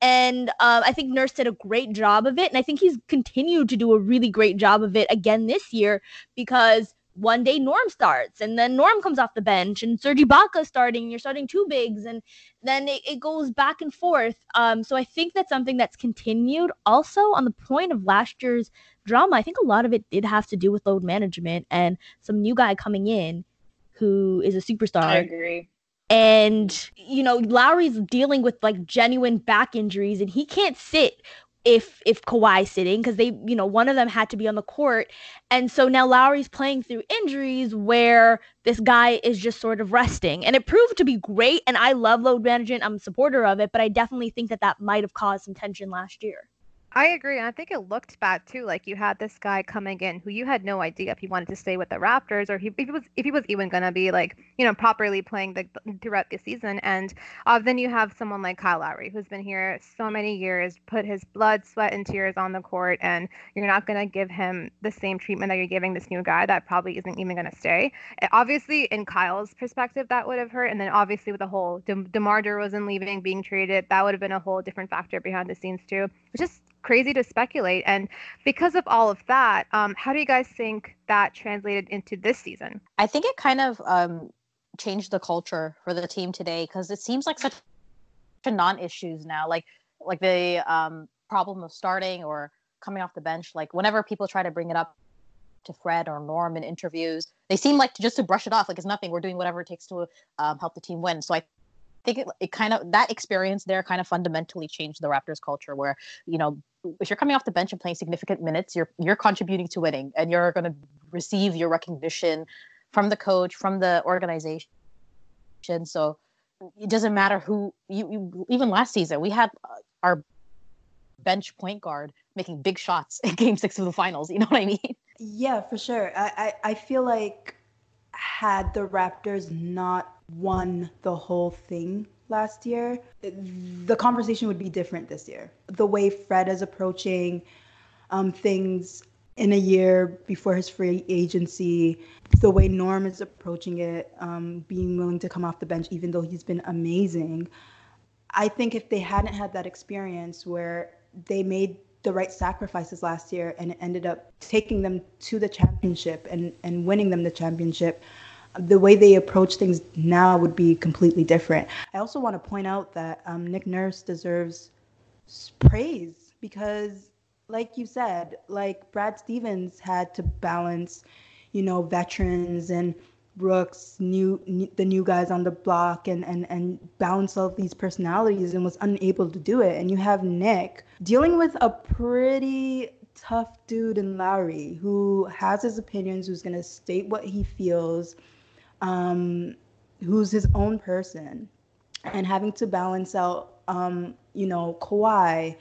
Speaker 1: And uh, I think Nurse did a great job of it. And I think he's continued to do a really great job of it again this year because one day Norm starts and then Norm comes off the bench and Serge Ibaka starting. You're starting two bigs and then it, it goes back and forth. Um, so I think that's something that's continued. Also, on the point of last year's drama, I think a lot of it did have to do with load management and some new guy coming in who is a superstar
Speaker 3: I agree.
Speaker 1: And you know Lowry's dealing with like genuine back injuries and he can't sit if if Kawhi's sitting because they you know one of them had to be on the court. And so now Lowry's playing through injuries where this guy is just sort of resting. And it proved to be great and I love load management. I'm a supporter of it but I definitely think that that might have caused some tension last year.
Speaker 4: I agree, and I think it looked bad too. Like you had this guy coming in who you had no idea if he wanted to stay with the Raptors or he, if he was if he was even gonna be like you know properly playing the throughout the season. And uh, then you have someone like Kyle Lowry who's been here so many years, put his blood, sweat, and tears on the court, and you're not gonna give him the same treatment that you're giving this new guy that probably isn't even gonna stay. Obviously, in Kyle's perspective, that would have hurt, and then obviously with the whole De- Demar Derozan leaving, being traded, that would have been a whole different factor behind the scenes too. Just crazy to speculate. And because of all of that, um, how do you guys think that translated into this season?
Speaker 5: I think it kind of um, changed the culture for the team today because it seems like such a non-issues now. Like like the um, problem of starting or coming off the bench. Like whenever people try to bring it up to Fred or Norm in interviews, they seem like to just to brush it off, like it's nothing. We're doing whatever it takes to um, help the team win. So I think it, it kind of that experience there kind of fundamentally changed the Raptors culture, where you know if you're coming off the bench and playing significant minutes, you're you're contributing to winning, and you're going to receive your recognition from the coach, from the organization. So it doesn't matter who you, you even last season we had uh, our bench point guard making big shots in game six of the finals you know what i mean
Speaker 2: yeah for sure i i, I feel like had the raptors not won the whole thing last year the conversation would be different this year the way fred is approaching um, things in a year before his free agency, the way Norm is approaching it, um, being willing to come off the bench, even though he's been amazing. I think if they hadn't had that experience where they made the right sacrifices last year and it ended up taking them to the championship and, and winning them the championship, the way they approach things now would be completely different. I also want to point out that um, Nick Nurse deserves praise because like you said, like Brad Stevens had to balance, you know, veterans and Brooks, new, new, the new guys on the block, and and and balance all these personalities, and was unable to do it. And you have Nick dealing with a pretty tough dude in Lowry who has his opinions, who's gonna state what he feels, um, who's his own person, and having to balance out, um, you know, Kawhi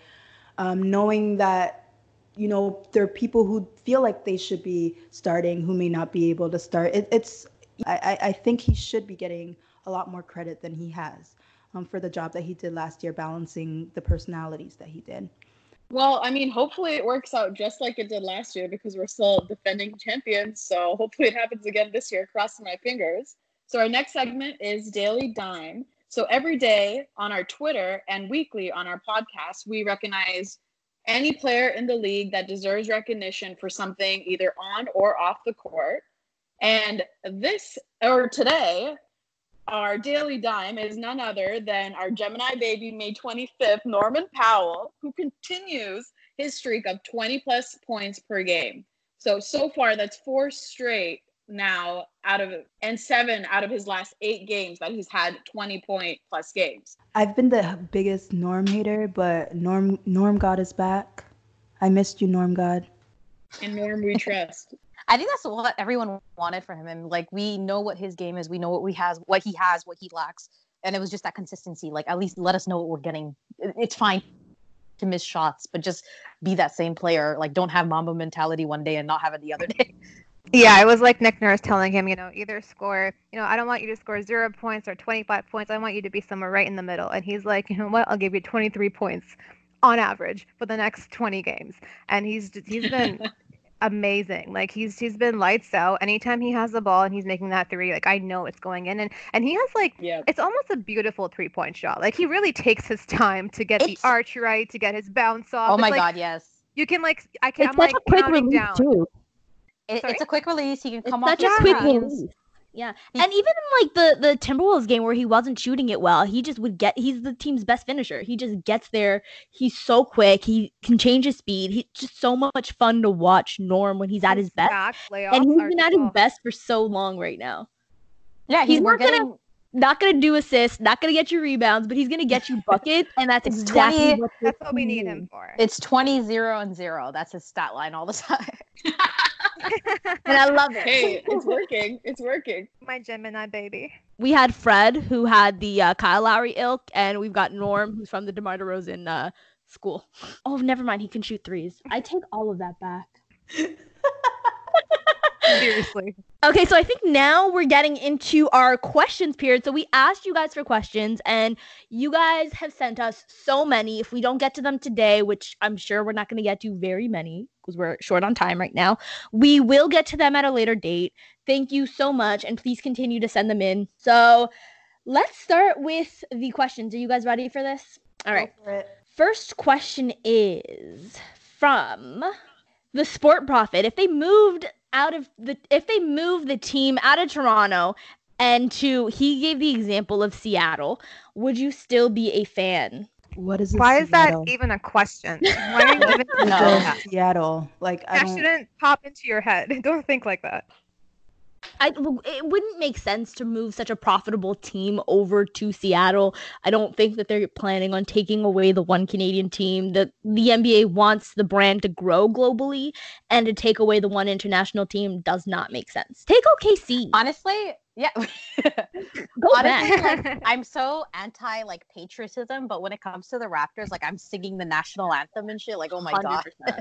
Speaker 2: um, knowing that you know there are people who feel like they should be starting who may not be able to start. It, it's I, I think he should be getting a lot more credit than he has um, for the job that he did last year, balancing the personalities that he did.
Speaker 3: Well, I mean, hopefully it works out just like it did last year because we're still defending champions. So hopefully it happens again this year, crossing my fingers. So our next segment is Daily Dime. So every day on our Twitter and weekly on our podcast, we recognize any player in the league that deserves recognition for something either on or off the court. And this, or today, our daily dime is none other than our Gemini baby, May 25th, Norman Powell, who continues his streak of 20 plus points per game. So, so far, that's four straight now out of and seven out of his last eight games that he's had 20 point plus games.
Speaker 2: I've been the biggest Norm hater, but Norm Norm God is back. I missed you, Norm God.
Speaker 3: And Norm we trust.
Speaker 5: I think that's what everyone wanted from him. And like we know what his game is, we know what we has, what he has, what he lacks, and it was just that consistency. Like at least let us know what we're getting. It's fine to miss shots, but just be that same player. Like don't have Mamba mentality one day and not have it the other day.
Speaker 4: Yeah, it was like Nick Nurse telling him, you know, either score, you know, I don't want you to score zero points or 25 points. I want you to be somewhere right in the middle. And he's like, you know what? I'll give you 23 points on average for the next 20 games. And he's he's been amazing. Like he's he's been lights out. Anytime he has the ball and he's making that three, like I know it's going in. And and he has like yeah. it's almost a beautiful three point shot. Like he really takes his time to get it's... the arch right, to get his bounce off.
Speaker 5: Oh my
Speaker 4: like,
Speaker 5: god, yes.
Speaker 4: You can like I can it's I'm like a quick counting down. Too.
Speaker 5: It, it's a quick release. He can come
Speaker 1: it's
Speaker 5: off.
Speaker 1: Such a quick release. Yeah, mm. and even in like the the Timberwolves game where he wasn't shooting it well, he just would get. He's the team's best finisher. He just gets there. He's so quick. He can change his speed. He's just so much fun to watch. Norm when he's at his best, and he's been at his best for so long right now.
Speaker 5: Yeah, he's, he's not getting...
Speaker 1: gonna not gonna do assists, not gonna get you rebounds, but he's gonna get you buckets, and that's exactly
Speaker 4: 20, what that's what we need him for.
Speaker 5: It's 20, 0, and 0. That's his stat line all the time.
Speaker 1: and I love it.
Speaker 3: Hey, it's working. It's working.
Speaker 4: My Gemini baby.
Speaker 1: We had Fred, who had the uh, Kyle Lowry ilk, and we've got Norm, who's from the DeMar DeRozan uh, school. Oh, never mind. He can shoot threes. I take all of that back.
Speaker 4: Seriously.
Speaker 1: Okay, so I think now we're getting into our questions period. So we asked you guys for questions, and you guys have sent us so many. If we don't get to them today, which I'm sure we're not going to get to very many because we're short on time right now, we will get to them at a later date. Thank you so much, and please continue to send them in. So let's start with the questions. Are you guys ready for this? All right. First question is from the Sport Profit. If they moved out of the if they move the team out of Toronto and to he gave the example of Seattle, would you still be a fan?
Speaker 2: What is this?
Speaker 4: Why is
Speaker 2: Seattle?
Speaker 4: that even a question? Why are you even
Speaker 5: No.
Speaker 2: The Seattle? Like I
Speaker 4: That
Speaker 2: don't.
Speaker 4: shouldn't pop into your head. Don't think like that.
Speaker 1: I, it wouldn't make sense to move such a profitable team over to Seattle. I don't think that they're planning on taking away the one Canadian team. The the NBA wants the brand to grow globally, and to take away the one international team does not make sense. Take OKC.
Speaker 5: Honestly, yeah. Honestly, like, I'm so anti like patriotism, but when it comes to the Raptors, like I'm singing the national anthem and shit. Like, oh my god,
Speaker 1: 100%.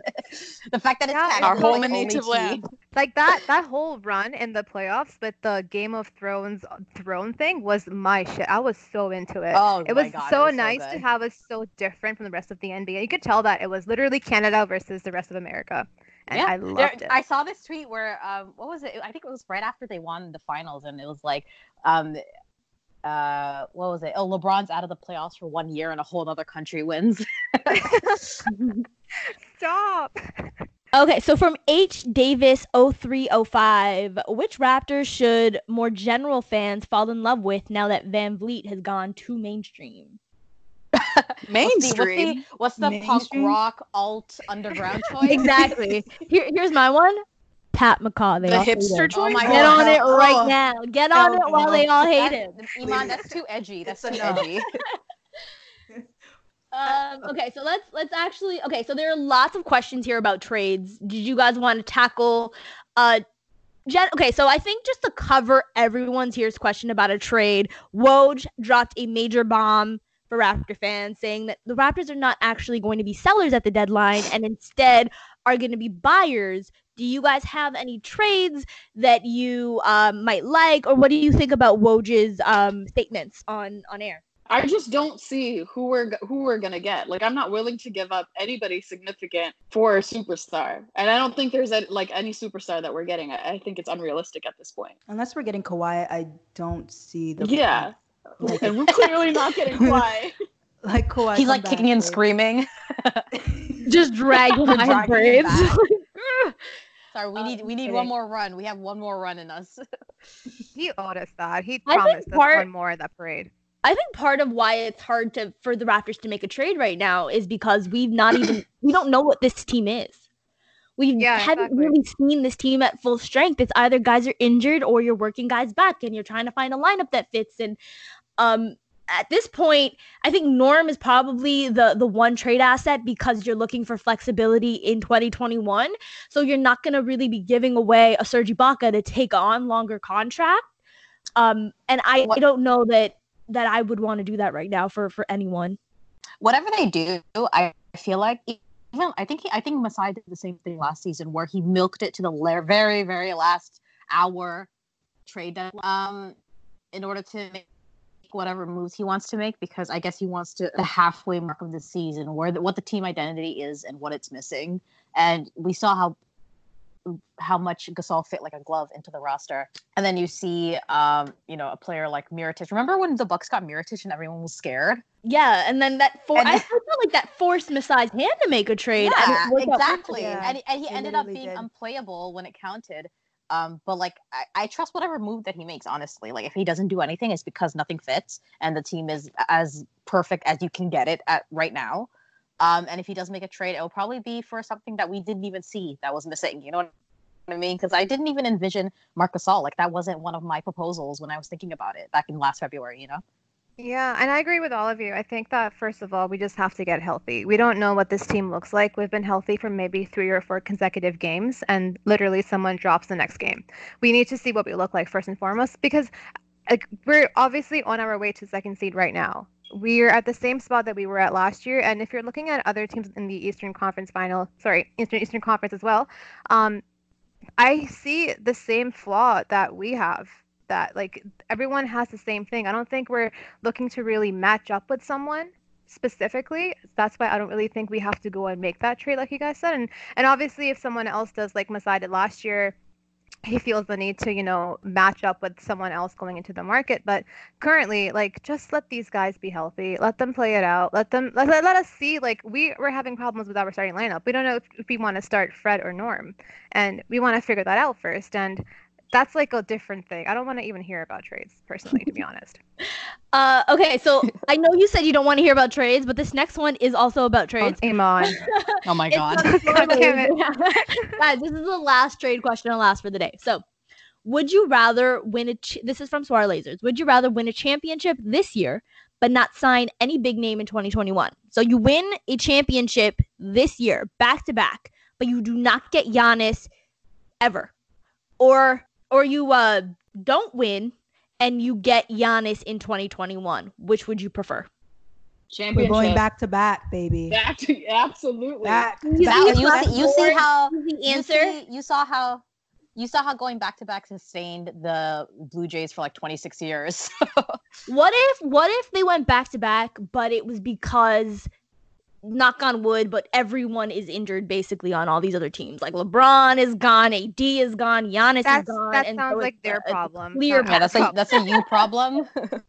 Speaker 5: the fact that it's
Speaker 4: Yeah,
Speaker 5: Canada,
Speaker 3: Our
Speaker 4: it's
Speaker 5: like,
Speaker 3: home and native land.
Speaker 4: like that that whole run in the playoffs with the Game of Thrones uh, throne thing was my shit. I was so into it.
Speaker 5: Oh,
Speaker 4: it was
Speaker 5: God, it
Speaker 4: so
Speaker 5: was so
Speaker 4: nice to have us so different from the rest of the NBA. You could tell that it was literally Canada versus the rest of America, and
Speaker 5: Yeah,
Speaker 4: I
Speaker 5: There-
Speaker 4: loved it.
Speaker 5: I saw this tweet where um, what was it? I think it was right after they won the finals, and it was like, um, uh, what was it? Oh, LeBron's out of the playoffs for one year, and a whole other country wins.
Speaker 4: Stop.
Speaker 1: Okay, so from H Davis 0305, which Raptors should more general fans fall in love with now that VanVleet has gone too mainstream?
Speaker 5: What's the,
Speaker 3: Mainstream.
Speaker 5: what's the, what's the punk rock alt underground choice?
Speaker 1: Exactly. Here, here's my one. Pat McCaw. They
Speaker 3: The
Speaker 1: all
Speaker 3: hipster
Speaker 1: him.
Speaker 5: Oh my
Speaker 1: Get
Speaker 5: God.
Speaker 1: on it
Speaker 2: Oh.
Speaker 1: right now. Get on
Speaker 2: Hell
Speaker 1: it while
Speaker 2: no.
Speaker 1: they all hate
Speaker 5: That's-
Speaker 1: him.
Speaker 5: Imman, that's too edgy. That's
Speaker 2: It's
Speaker 5: too
Speaker 2: enough.
Speaker 5: edgy.
Speaker 1: Um, okay, so let's let's actually okay. So there are lots of questions here about trades. Did you guys want to tackle? Uh, Jen, okay, so I think just to cover everyone's here's question about a trade, Woj dropped a major bomb for Raptor fans, saying that the Raptors are not actually going to be sellers at the deadline and instead are going to be buyers. Do you guys have any trades that you um, might like, or what do you think about Woj's um, statements on on air?
Speaker 3: I just don't see who we're who we're gonna get. Like, I'm not willing to give up anybody significant for a superstar, and I don't think there's a, like any superstar that we're getting. I, I think it's unrealistic at this point.
Speaker 2: Unless we're getting Kawhi, I don't see the
Speaker 3: Yeah.
Speaker 2: Like,
Speaker 3: And we're clearly not getting Kawhi.
Speaker 2: like Kawhi.
Speaker 5: He's like
Speaker 2: back,
Speaker 5: kicking and
Speaker 2: like-
Speaker 5: screaming.
Speaker 1: Just dragging my
Speaker 5: Dragging him
Speaker 1: braids.
Speaker 5: Sorry, we
Speaker 2: Uh,
Speaker 5: need we need
Speaker 2: kidding.
Speaker 5: one more run. We have one more run in us.
Speaker 4: He owed us that. He
Speaker 1: I think
Speaker 4: promised us
Speaker 1: part-
Speaker 4: one more in that parade.
Speaker 1: I think part of why it's hard to for the Raptors to make a trade right now is because we've not even we don't know what this team is. We
Speaker 4: Yeah,
Speaker 1: haven't
Speaker 4: exactly.
Speaker 1: really seen this team at full strength. It's either guys are injured or you're working guys back and you're trying to find a lineup that fits. And um at this point, I think Norm is probably the the one trade asset because you're looking for flexibility in 2021. So you're not going to really be giving away a Serge Ibaka to take on longer contract. Um, and I, I don't know that that I would want to do that right now for for anyone.
Speaker 5: Whatever they do, I feel like even I think he, I think Masai did the same thing last season where he milked it to the very very last hour trade deadline um, in order to make whatever moves he wants to make because I guess he wants to the halfway mark of the season where the, what the team identity is and what it's missing. And we saw how how much Gasol fit like a glove into the roster. And then you see um, you know, a player like Mirotic. Remember when the Bucks got Mirotic and everyone was scared?
Speaker 1: Yeah, and then that for
Speaker 5: And
Speaker 1: I
Speaker 5: then-
Speaker 1: felt like that forced Masai's hand to make a trade.
Speaker 5: Yeah,
Speaker 1: worked
Speaker 5: exactly.
Speaker 2: Yeah,
Speaker 5: and, and he
Speaker 2: it
Speaker 5: ended up being
Speaker 2: did.
Speaker 5: unplayable when it counted. Um, but like I, I trust whatever move that he makes, honestly. Like if he doesn't do anything, it's because nothing fits and the team is as perfect as you can get it at right now. Um, and if he does make a trade, it'll probably be for something that we didn't even see that was missing. You know what I mean? Because I didn't even envision Marc Gasol. Like that wasn't one of my proposals when I was thinking about it back in last February. You know?
Speaker 4: Yeah, and I agree with all of you. I think that first of all, we just have to get healthy. We don't know what this team looks like. We've been healthy for maybe three or four consecutive games, and literally someone drops the next game. We need to see what we look like first and foremost because like, we're obviously on our way to second seed right now. We're at the same spot that we were at last year, and if you're looking at other teams in the Eastern Conference final, sorry, Eastern Eastern Conference as well, um, I see the same flaw that we have. That like everyone has the same thing. I don't think we're looking to really match up with someone specifically. That's why I don't really think we have to go and make that trade, like you guys said. And and obviously, if someone else does, like Masai did last year, he feels the need to you know match up with someone else going into the market. But currently, like just let these guys be healthy. Let them play it out. Let them let, let, us see. Like we we're having problems with our starting lineup. We don't know if, if we want to start Fred or Norm, and we want to figure that out first. And that's like a different thing. I don't want to even hear about trades personally, to be honest.
Speaker 1: Uh, okay, so I know you said you don't want to hear about trades, but this next one is also about trades.
Speaker 4: Oh, Amon.
Speaker 5: oh my god.
Speaker 4: God.
Speaker 1: Guys, this is the last trade question I'll ask for the day. So, would you rather win a? Ch- this is from Swar Lasers. Would you rather win a championship this year, but not sign any big name in 2021? So you win a championship this year, back to back, but you do not get Giannis ever, or or you uh don't win and you get Giannis in 2021. Which would you prefer?
Speaker 3: Championship.
Speaker 2: We're going back to back, baby.
Speaker 3: Back to absolutely.
Speaker 2: Back. to
Speaker 1: You
Speaker 2: back.
Speaker 5: You,
Speaker 1: That's
Speaker 5: see, you see how
Speaker 1: The
Speaker 5: you,
Speaker 1: answer.
Speaker 5: see, you saw how you saw how going back to back sustained the Blue Jays for like 26 years.
Speaker 1: What if what if they went back to back, but it was because knock on wood, but everyone is injured basically on all these other teams. Like LeBron is gone, AD is gone, Giannis is gone.
Speaker 4: that
Speaker 1: and
Speaker 4: sounds
Speaker 1: so
Speaker 4: like their
Speaker 1: a- it's a
Speaker 4: problem.
Speaker 1: clear
Speaker 4: not
Speaker 5: yeah, that's a that's a you problem.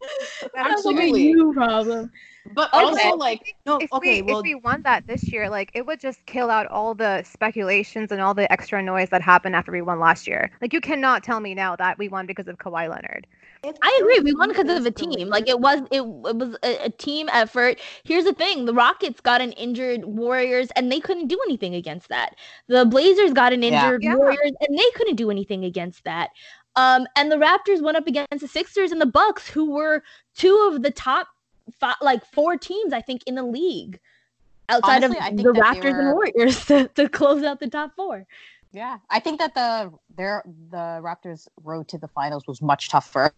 Speaker 1: Sounds like a
Speaker 3: Absolutely.
Speaker 1: you problem.
Speaker 3: But
Speaker 1: Okay.
Speaker 3: also, like,
Speaker 2: No,
Speaker 4: if
Speaker 2: okay,
Speaker 4: we
Speaker 2: well,
Speaker 4: if we won that this year, like it would just kill out all the speculations and all the extra noise that happened after we won last year. Like you cannot tell me now that we won because of Kawhi Leonard.
Speaker 2: It's
Speaker 1: I agree. We won because of a team. Like it was, it, it was a, a team effort. Here's the thing: the Rockets got an injured Warriors, and they couldn't do anything against that. The Blazers got an injured
Speaker 4: Yeah.
Speaker 1: Warriors, and they couldn't do anything against that. Um, and the Raptors went up against the Sixers and the Bucks, who were two of the top, five, like four teams, I think, in the league, outside
Speaker 5: Honestly,
Speaker 1: of the Raptors and Warriors to, to close out the top four.
Speaker 5: yeah, I think that the their the Raptors' road to the finals was much tougher.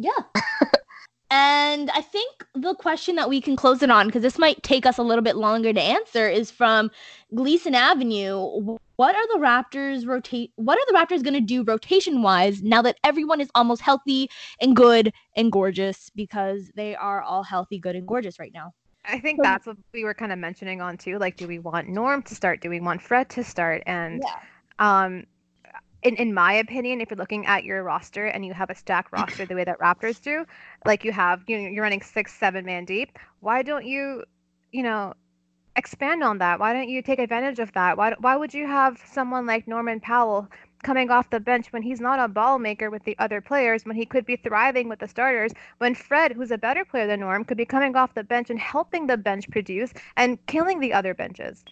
Speaker 1: Yeah. and I think the question that we can close it on, because this might take us a little bit longer to answer, is from Gleason Avenue. What are the Raptors rotate? What are the Raptors going to do rotation wise now that everyone is almost healthy and good and gorgeous? Because they are all healthy, good, and gorgeous right now.
Speaker 4: I think
Speaker 1: So-
Speaker 4: that's what we were kind of mentioning on too. Like, do we want Norm to start? Do we want Fred to start? And um, in in my opinion, if you're looking at your roster and you have a stacked roster the way that Raptors do, like you have, you know, you're running six, seven man deep. Why don't you, you know, expand on that? Why don't you take advantage of that? Why why would you have someone like Norman Powell coming off the bench when he's not a ball maker with the other players, when he could be thriving with the starters, when Fred, who's a better player than Norm, could be coming off the bench and helping the bench produce and killing the other benches?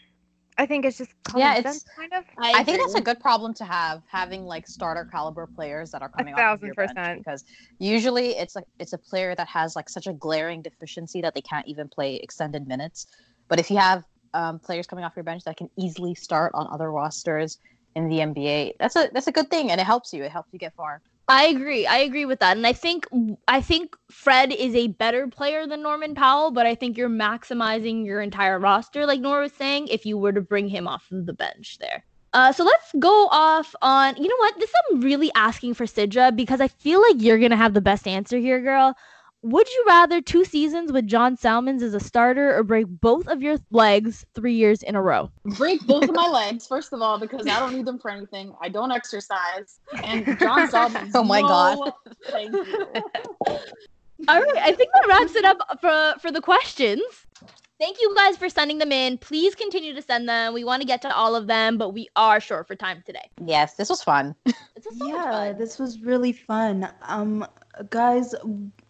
Speaker 4: I think it's just common
Speaker 5: Yeah, it's-
Speaker 4: sense, kind of.
Speaker 5: I think that's a good problem to have, having like starter caliber players that are coming off of
Speaker 4: thousand
Speaker 5: your bench because usually it's like it's a player that has like such a glaring deficiency that they can't even play extended minutes. But if you have um, players coming off your bench that can easily start on other rosters in the NBA, that's a that's a good thing, and it helps you. It helps you get far.
Speaker 1: I agree. I agree with that. And I think I think Fred is a better player than Norman Powell, but I think you're maximizing your entire roster, like Noor was saying, if you were to bring him off of the bench there. Uh, so let's go off on you know what? This I'm really asking for Sidra because I feel like you're gonna have the best answer here, girl. Would you rather two seasons with John Salmons as a starter or break both of your legs three years in a row?
Speaker 3: break both of my legs, first of all, because I don't need them for anything. I don't exercise. And John Salmons.
Speaker 5: Oh my
Speaker 3: no,
Speaker 5: God.
Speaker 3: Thank you.
Speaker 1: All right, I think that wraps it up for for the questions. Thank you guys for sending them in. Please continue to send them. We want to get to all of them, but we are short for time today.
Speaker 5: Yes, this was fun.
Speaker 1: This was so
Speaker 2: yeah,
Speaker 1: fun.
Speaker 2: this was really fun. Um, guys,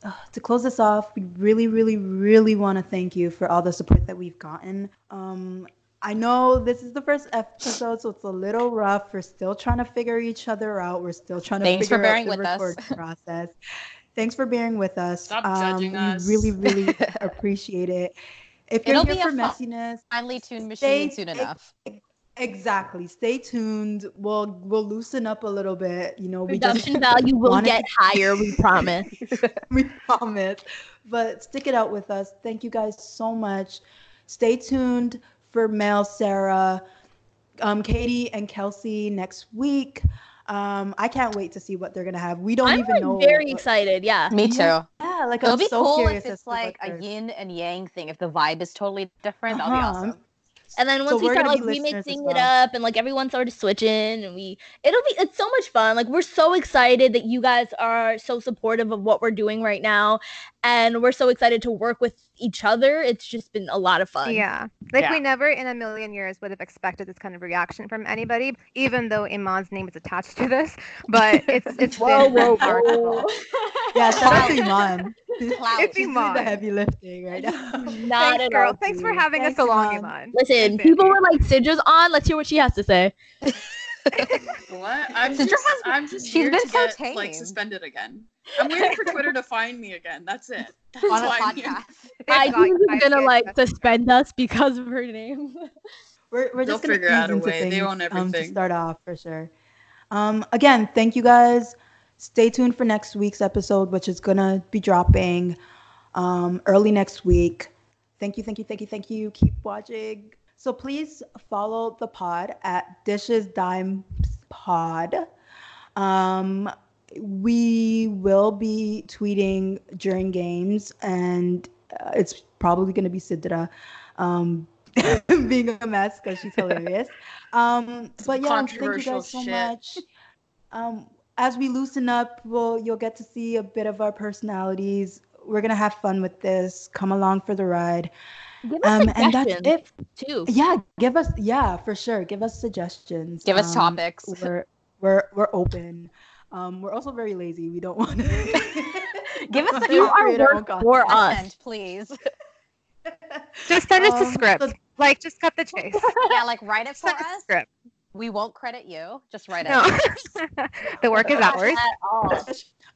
Speaker 2: uh, to close this off, we really, really, really want to thank you for all the support that we've gotten. Um, I know this is the first episode, so it's a little rough. We're still trying to figure each other out. We're still trying to
Speaker 5: Thanks for
Speaker 2: figure
Speaker 5: bearing
Speaker 2: out the
Speaker 5: with us.
Speaker 2: recording process. Thanks for bearing with us.
Speaker 3: Stop
Speaker 2: um,
Speaker 3: judging
Speaker 2: we really, really appreciate it. If you're
Speaker 5: It'll
Speaker 2: here
Speaker 5: be
Speaker 2: for
Speaker 5: fun-
Speaker 2: messiness,
Speaker 5: Finally tuned
Speaker 2: Stay-
Speaker 5: machine soon enough.
Speaker 2: Exactly. Stay tuned. We'll we'll loosen up a little bit. You know, we just
Speaker 1: value will
Speaker 2: wanted-
Speaker 1: get higher, we promise.
Speaker 2: we promise. But stick it out with us. Thank you guys so much. Stay tuned for Mel, Sarah, um, Katie, and Kelsey next week. Um, I can't wait to see what they're gonna have. We don't even know.
Speaker 1: I'm
Speaker 2: even
Speaker 1: like,
Speaker 2: know.
Speaker 1: very
Speaker 2: what-
Speaker 1: excited. Yeah.
Speaker 5: Me too.
Speaker 2: Yeah, like
Speaker 5: It'll
Speaker 2: I'm
Speaker 5: be
Speaker 2: so
Speaker 5: cool
Speaker 2: curious
Speaker 5: if it's like a yin and yang thing. If the vibe is totally different, that'll
Speaker 2: Uh-huh.
Speaker 5: be awesome.
Speaker 1: And then once we
Speaker 2: we're
Speaker 1: start like
Speaker 2: be listeners as
Speaker 1: remixing it up and like everyone started switching and we it'll be it's so much fun. Like we're so excited that you guys are so supportive of what we're doing right now. And we're so excited to work with each other. It's just been a lot of fun.
Speaker 4: Yeah. Like
Speaker 3: Yeah.
Speaker 4: we never in a million years would have expected this kind of reaction from anybody, even though Imman's name is attached to this. But it's it's
Speaker 1: Whoa,
Speaker 4: been
Speaker 1: whoa,
Speaker 4: remarkable.
Speaker 1: whoa.
Speaker 2: Yeah, shout out to Imman.
Speaker 5: Clout.
Speaker 2: She's doing the heavy lifting right now.
Speaker 1: Not
Speaker 4: Thanks,
Speaker 1: at
Speaker 4: girl.
Speaker 1: all.
Speaker 4: Thanks for having
Speaker 2: Thanks,
Speaker 4: us along,
Speaker 2: Imman.
Speaker 4: Imman.
Speaker 1: Listen,
Speaker 4: Thanks,
Speaker 1: people were like, Sidra's on. Let's hear what she has to say.
Speaker 3: What? I'm just,
Speaker 5: has-
Speaker 3: I'm just
Speaker 5: she's
Speaker 3: here
Speaker 5: been
Speaker 3: to
Speaker 5: so
Speaker 3: get like suspended again. I'm waiting for Twitter to find me again. That's it. That's
Speaker 5: on a
Speaker 3: why I'm here.
Speaker 5: podcast.
Speaker 1: I think
Speaker 4: I
Speaker 1: she's gonna like
Speaker 4: that.
Speaker 1: suspend us because of her name.
Speaker 2: We're, we're
Speaker 3: They'll
Speaker 2: just gonna
Speaker 3: figure out a
Speaker 2: into
Speaker 3: way. They
Speaker 2: things,
Speaker 3: own
Speaker 2: Um, to start off for sure. Um, again, thank you guys. Stay tuned for next week's episode, which is gonna be dropping um, early next week. Thank you, thank you, thank you, thank you. Keep watching. So please follow the pod at Dishes Dimes Pod. Um, we will be tweeting during games, and uh, it's probably going to be Sidra um, being a mess because she's hilarious. Um, but yeah, thank you guys so
Speaker 3: shit.
Speaker 2: much. Um, as we loosen up, we'll you'll get to see a bit of our personalities. We're gonna have fun with this. Come along for the ride.
Speaker 1: Give us
Speaker 2: Um, and that's
Speaker 1: suggestions,
Speaker 2: it.
Speaker 1: too.
Speaker 2: Yeah, give us yeah for sure. Give us suggestions.
Speaker 5: Give us
Speaker 2: Um,
Speaker 5: topics.
Speaker 2: We're we're we're open. Um, we're also very lazy. We don't want to
Speaker 5: Give us the
Speaker 1: You are
Speaker 2: create our
Speaker 1: work
Speaker 2: content.
Speaker 1: for us.
Speaker 5: please.
Speaker 4: Just send us
Speaker 2: Um,
Speaker 4: a script.
Speaker 2: so-
Speaker 4: like just cut the chase.
Speaker 5: yeah, like write it for
Speaker 4: Send us a
Speaker 5: us.
Speaker 4: script.
Speaker 5: We won't credit you. Just write it.
Speaker 4: No. the work is ours.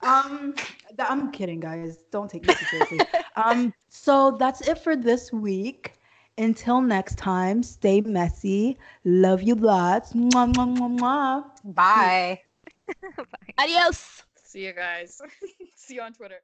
Speaker 2: Um, I'm kidding, guys. Don't take me too seriously. um, so that's it for this week. Until next time, stay messy. Love you lots. Mwah, mwah, mwah, mwah.
Speaker 5: Bye.
Speaker 1: Adios.
Speaker 3: See you guys. See you on Twitter.